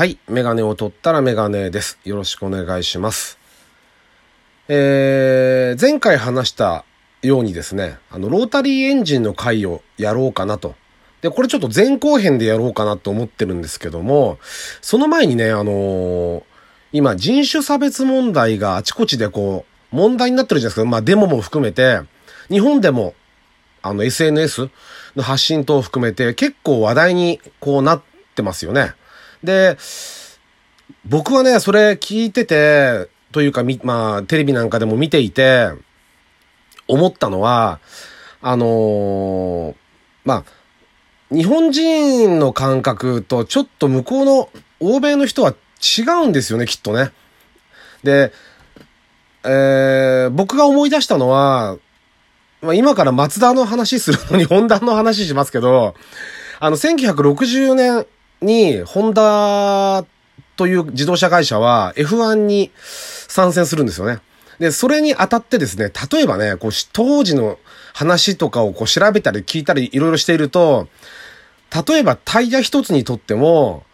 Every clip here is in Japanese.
はい。メガネを取ったらメガネです。よろしくお願いします。えー、前回話したようにですね、あの、ロータリーエンジンの回をやろうかなと。で、これちょっと前後編でやろうかなと思ってるんですけども、その前にね、あのー今人種差別問題があちこちでこう、問題になってるじゃないですか。まあデモも含めて、日本でも、あの SNS の発信等を含めて結構話題にこうなってますよね。で、僕はね、それ聞いてて、というかみ、まあ、テレビなんかでも見ていて、思ったのは、あのーまあ、日本人の感覚とちょっと向こうの欧米の人は違うんですよね、きっとね。で、えー、僕が思い出したのは、まあ、今からマツダの話するのにホンダの話しますけど、あの、1960年にホンダという自動車会社は F1 に参戦するんですよね。で、それにあたってですね、例えばね、こう、当時の話とかをこう調べたり聞いたりいろいろしていると、例えばタイヤ一つにとっても、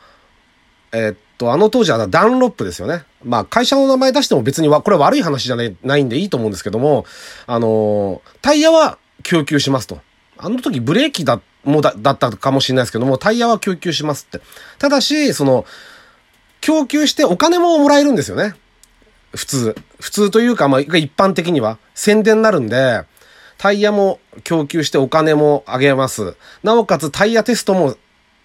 えっと、あの当時はダンロップですよね。まあ会社の名前出しても別に、これ悪い話じゃないんでいいと思うんですけども、あのタイヤは供給しますと。あの時ブレーキだっ、もだ、だったかもしれないですけども、タイヤは供給しますって。ただし、その、供給してお金ももらえるんですよね。普通。普通というか、まあ、一般的には宣伝になるんで、タイヤも供給してお金もあげます。なおかつタイヤテストも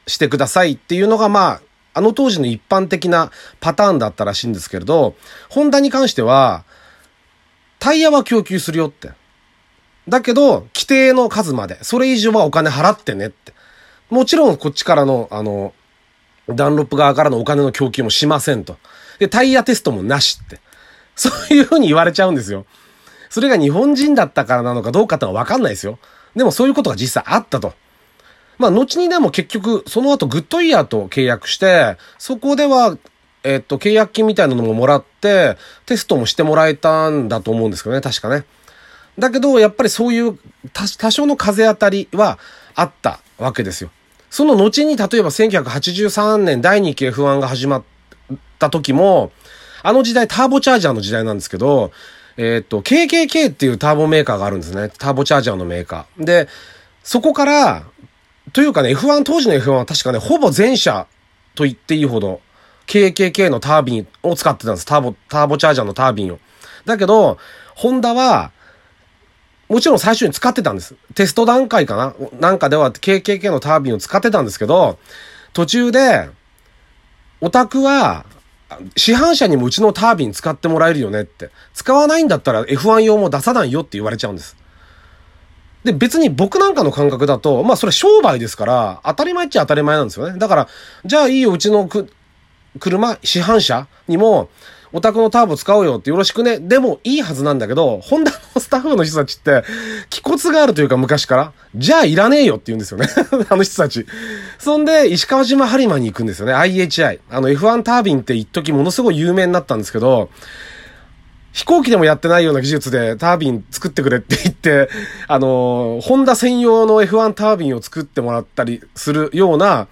してくださいっていうのが、まあ、あの当時の一般的なパターンだったらしいんですけれど、ホンダに関しては、タイヤは供給するよって。だけど、規定の数まで、それ以上はお金払ってねって。もちろんこっちからの、あの、ダンロップ側からのお金の供給もしませんと。で、タイヤテストもなしって。そういうふうに言われちゃうんですよ。それが日本人だったからなのかどうかってのはわかんないですよ。でもそういうことが実際あったと。まあ、後にでも結局、その後グッドイヤーと契約して、そこでは、えっと、契約金みたいなのももらって、テストもしてもらえたんだと思うんですけどね、確かね。だけど、やっぱりそういう多多少の風当たりはあったわけですよ。その後に、例えば1983年第2期 F1 が始まった時も、あの時代ターボチャージャーの時代なんですけど、えっと、KKK っていうターボメーカーがあるんですね。ターボチャージャーのメーカー。で、そこから、というかね、F1、当時の F1 は確かね、ほぼ全車と言っていいほど、KKK のタービンを使ってたんです。ターボ、ターボチャージャーのタービンを。だけど、ホンダは、もちろん最初に使ってたんです。テスト段階かな？なんかでは KKK のタービンを使ってたんですけど、途中で、オタクは、市販車にもうちのタービン使ってもらえるよねって。使わないんだったら F1 用も出さないよって言われちゃうんです。で、別に僕なんかの感覚だと、まあそれ商売ですから、当たり前っちゃ当たり前なんですよね。だから、じゃあいいよ、うちの、車、市販車にも、オタクのターボ使おうよってよろしくね。でもいいはずなんだけど、ホンダのスタッフの人たちって、気骨があるというか昔から、じゃあいらねえよって言うんですよね。あの人たち。そんで、石川島ハリマに行くんですよね。IHI。あの F1 タービンって一時ものすごい有名になったんですけど、飛行機でもやってないような技術でタービン作ってくれって言って、あの、ホンダ専用の F1 タービンを作ってもらったりするような、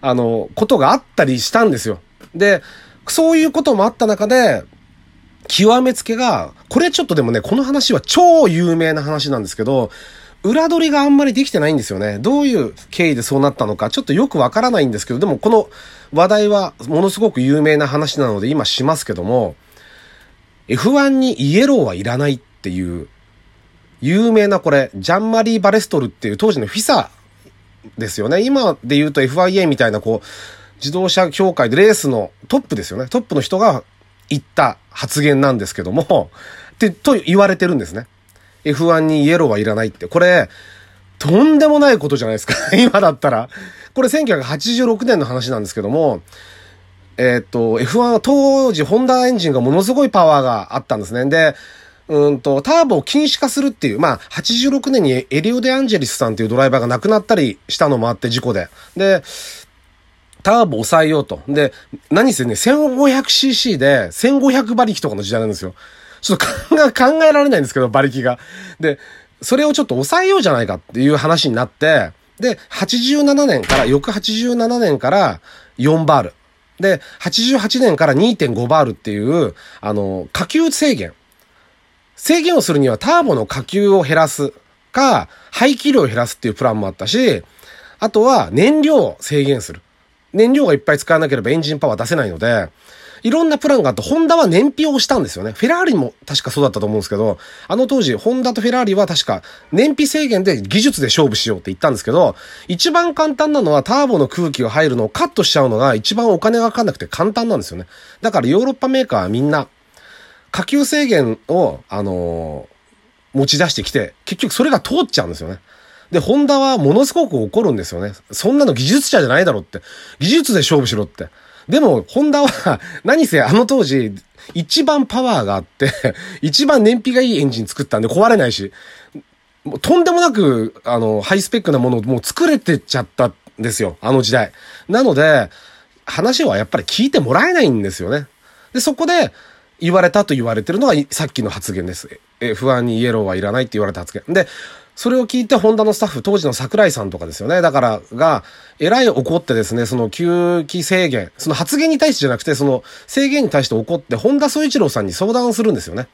あの、ことがあったりしたんですよ。で、そういうこともあった中で、極めつけが、これちょっとでもね、この話は超有名な話なんですけど、裏取りがあんまりできてないんですよね。どういう経緯でそうなったのか、ちょっとよくわからないんですけど、でもこの話題はものすごく有名な話なので今しますけども、F1 にイエローはいらないっていう、有名なこれ、ジャンマリー・バレストルっていう当時のフィサですよね。今で言うと FIA みたいなこう、自動車協会でレースのトップですよね。トップの人が言った発言なんですけども、って、と言われてるんですね。F1 にイエローはいらないって。これ、とんでもないことじゃないですか。今だったら。これ1986年の話なんですけども、えーっと、F1 は当時ホンダエンジンがものすごいパワーがあったんですね。で、うんと、ターボを禁止化するっていう、まあ、86年にエリオ・デ・アンジェリスさんっていうドライバーが亡くなったりしたのもあって、事故で。で、ターボ抑えようと。で、何せね、1500cc で1500馬力とかの時代なんですよ。ちょっと考え 考えられないんですけど、馬力が。で、それをちょっと抑えようじゃないかっていう話になって、で、87年から、翌87年から4バール。で、88年から2.5バールっていう、あの、下級制限。制限をするにはターボの下級を減らすか、排気量を減らすっていうプランもあったし、あとは燃料を制限する。燃料がいっぱい使わなければエンジンパワー出せないので、いろんなプランがあって、ホンダは燃費をしたんですよね。フェラーリも確かそうだったと思うんですけど、あの当時、ホンダとフェラーリは確か燃費制限で技術で勝負しようって言ったんですけど、一番簡単なのはターボの空気が入るのをカットしちゃうのが一番お金がかかんなくて簡単なんですよね。だからヨーロッパメーカーはみんな、下級制限を、あのー、持ち出してきて、結局それが通っちゃうんですよね。で、ホンダはものすごく怒るんですよね。そんなの技術者じゃないだろって。技術で勝負しろって。でも、ホンダは、何せあの当時、一番パワーがあって 一番燃費がいいエンジン作ったんで壊れないし、とんでもなく、あの、ハイスペックなものをもう作れてっちゃったんですよ。あの時代。なので、話はやっぱり聞いてもらえないんですよね。で、そこで、言われたと言われてるのがさっきの発言です。え、不安にイエローはいらないって言われた発言。で、それを聞いて、ホンダのスタッフ、当時の桜井さんとかですよね。だから、が、えらい怒ってですね、その休期制限、その発言に対してじゃなくて、その制限に対して怒って、本田総一郎さんに相談するんですよね。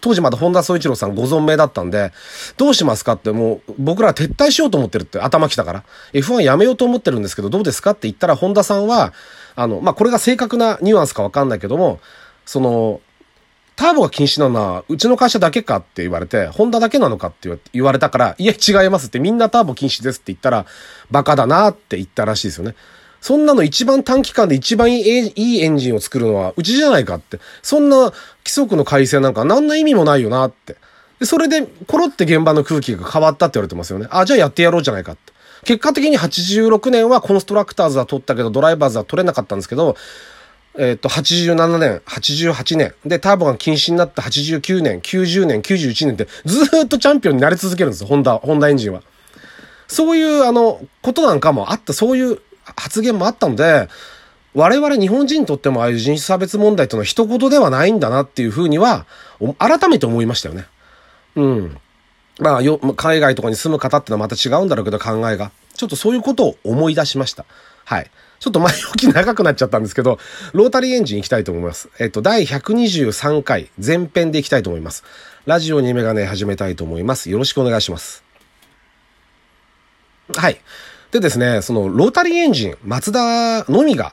当時まだ本田総一郎さんご存命だったんで、どうしますかってもう僕ら撤退しようと思ってるって頭きたから、F1 やめようと思ってるんですけどどうですかって言ったら本田さんは、あの、まあ、これが正確なニュアンスかわかんないけども、その、ターボが禁止なのは、うちの会社だけかって言われて、ホンダだけなのかって言われたから、いや違いますってみんなターボ禁止ですって言ったら、バカだなって言ったらしいですよね。そんなの一番短期間で一番いいいいエンジンを作るのはうちじゃないかって。そんな規則の改正なんか何の意味もないよなって。で、それで、コロって現場の空気が変わったって言われてますよね。あ、じゃあやってやろうじゃないかって。結果的に86年はコンストラクターズは取ったけど、ドライバーズは取れなかったんですけど、えっ、と、87年、88年、で、ターボが禁止になった89年、90年、91年って、ずっとチャンピオンになり続けるんですよ、ホンダ、ホンダエンジンは。そういう、あの、ことなんかもあった、そういう発言もあったので、我々日本人にとってもああいう人種差別問題というのは一言ではないんだなっていうふうには、改めて思いましたよね。うん。まあ、よ、海外とかに住む方ってのはまた違うんだろうけど考えが。ちょっとそういうことを思い出しました。はい。ちょっと前置き長くなっちゃったんですけど、ロータリーエンジン行きたいと思います。えっと、第123回前編で行きたいと思います。ラジオにメガネ始めたいと思います。よろしくお願いします。はい。でですね、そのロータリーエンジン、マツダのみが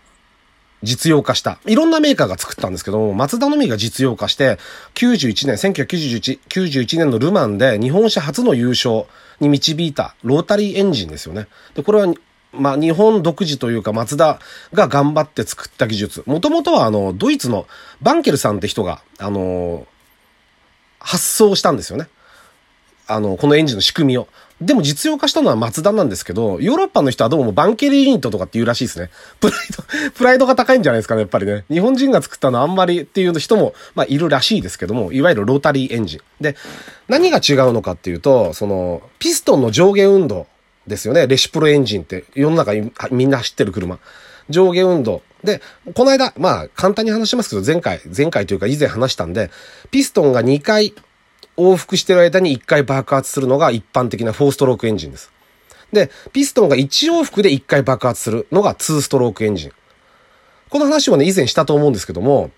実用化した。いろんなメーカーが作ったんですけども、マツダのみが実用化して、91年、1991、91年のルマンで日本車初の優勝に導いたロータリーエンジンですよね。で、これはまあ、日本独自というか、松田が頑張って作った技術。もともとは、あの、ドイツのバンケルさんって人が、あの、発想したんですよね。あの、このエンジンの仕組みを。でも実用化したのは松田なんですけど、ヨーロッパの人はどうもバンケルユニットとかって言うらしいですね。プライド、プライドが高いんじゃないですかね、やっぱりね。日本人が作ったのはあんまりっていう人も、まあ、いるらしいですけども、いわゆるロータリーエンジン。で、何が違うのかっていうと、その、ピストンの上下運動。ですよね。レシプロエンジンって世の中みんな走ってる車。上下運動。で、この間、まあ簡単に話しますけど、前回、前回というか以前話したんで、ピストンが2回往復してる間に1回爆発するのが一般的な4ストロークエンジンです。で、ピストンが1往復で1回爆発するのが2ストロークエンジン。この話をね、以前したと思うんですけども、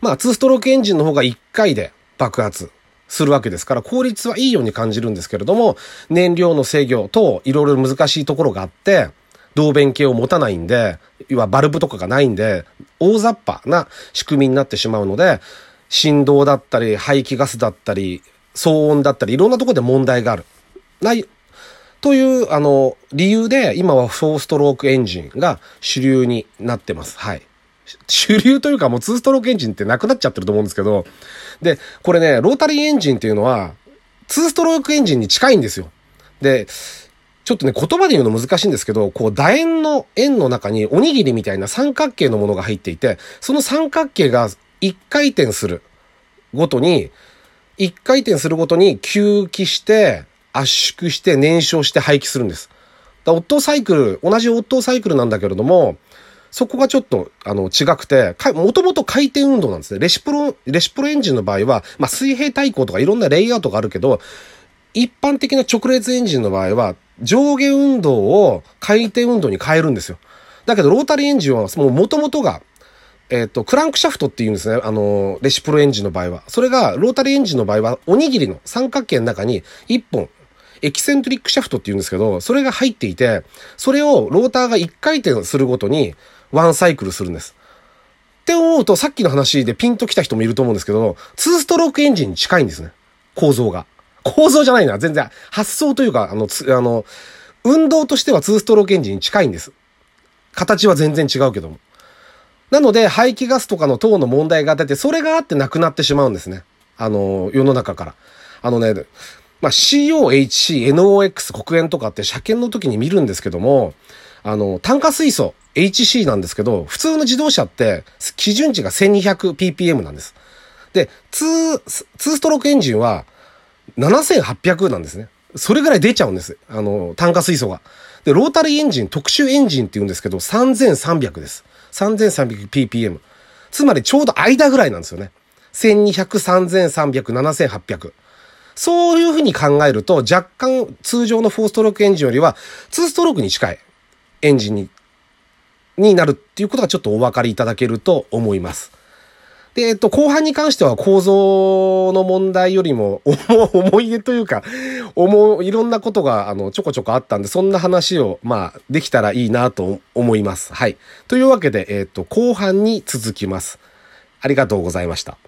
まあ2ストロークエンジンの方が1回で爆発。するわけですから、効率はいいように感じるんですけれども、燃料の制御等、いろいろ難しいところがあって、導弁系を持たないんで、要はバルブとかがないんで、大雑把な仕組みになってしまうので、振動だったり、排気ガスだったり、騒音だったり、いろんなところで問題がある。ない、という、あの、理由で、今は4ストロークエンジンが主流になってます。はい。主流というかもう2ストロークエンジンってなくなっちゃってると思うんですけど、で、これね、ロータリーエンジンっていうのは、2ストロークエンジンに近いんですよ。で、ちょっとね、言葉で言うの難しいんですけど、こう、楕円の円の中におにぎりみたいな三角形のものが入っていて、その三角形が一回転するごとに、一回転するごとに吸気して、圧縮して、燃焼して排気するんです。オットーサイクル、同じオットーサイクルなんだけれども、そこがちょっと、あの、違くて、もともと回転運動なんですね。レシプロ、レシプロエンジンの場合は、まあ、水平対向とかいろんなレイアウトがあるけど、一般的な直列エンジンの場合は、上下運動を回転運動に変えるんですよ。だけど、ロータリーエンジンは、もう元々が、えっ、と、クランクシャフトっていうんですね。あの、レシプロエンジンの場合は。それが、ロータリーエンジンの場合は、おにぎりの三角形の中に1本、エキセントリックシャフトって言うんですけど、それが入っていて、それをローターが1回転するごとに、ワンサイクルするんです。って思うと、さっきの話でピンと来た人もいると思うんですけど、ツーストロークエンジンに近いんですね。構造が。構造じゃないな。全然。発想というか、あの、あの、運動としてはツーストロークエンジンに近いんです。形は全然違うけども。なので、排気ガスとかの等の問題が出て、それがあってなくなってしまうんですね。あの、世の中から。あのね、まあ、COHC、NOX、黒煙とかって車検の時に見るんですけども、あの、炭化水素、HC なんですけど、普通の自動車って基準値が 1200ppm なんです。で、2、2ストロークエンジンは7800なんですね。それぐらい出ちゃうんです。あの、炭化水素が。で、ロータリーエンジン、特殊エンジンって言うんですけど、3300です。3300ppm。つまりちょうど間ぐらいなんですよね。1200、3300、7800。そういうふうに考えると、若干通常の4ストロークエンジンよりは、2ストロークに近いエンジンに、になるっていうことがちょっとお分かりいただけると思います。で、えっと、後半に関しては構造の問題よりも、思い出というか、思う、いろんなことが、あの、ちょこちょこあったんで、そんな話を、まあ、できたらいいなと思います。はい。というわけで、えっと、後半に続きます。ありがとうございました。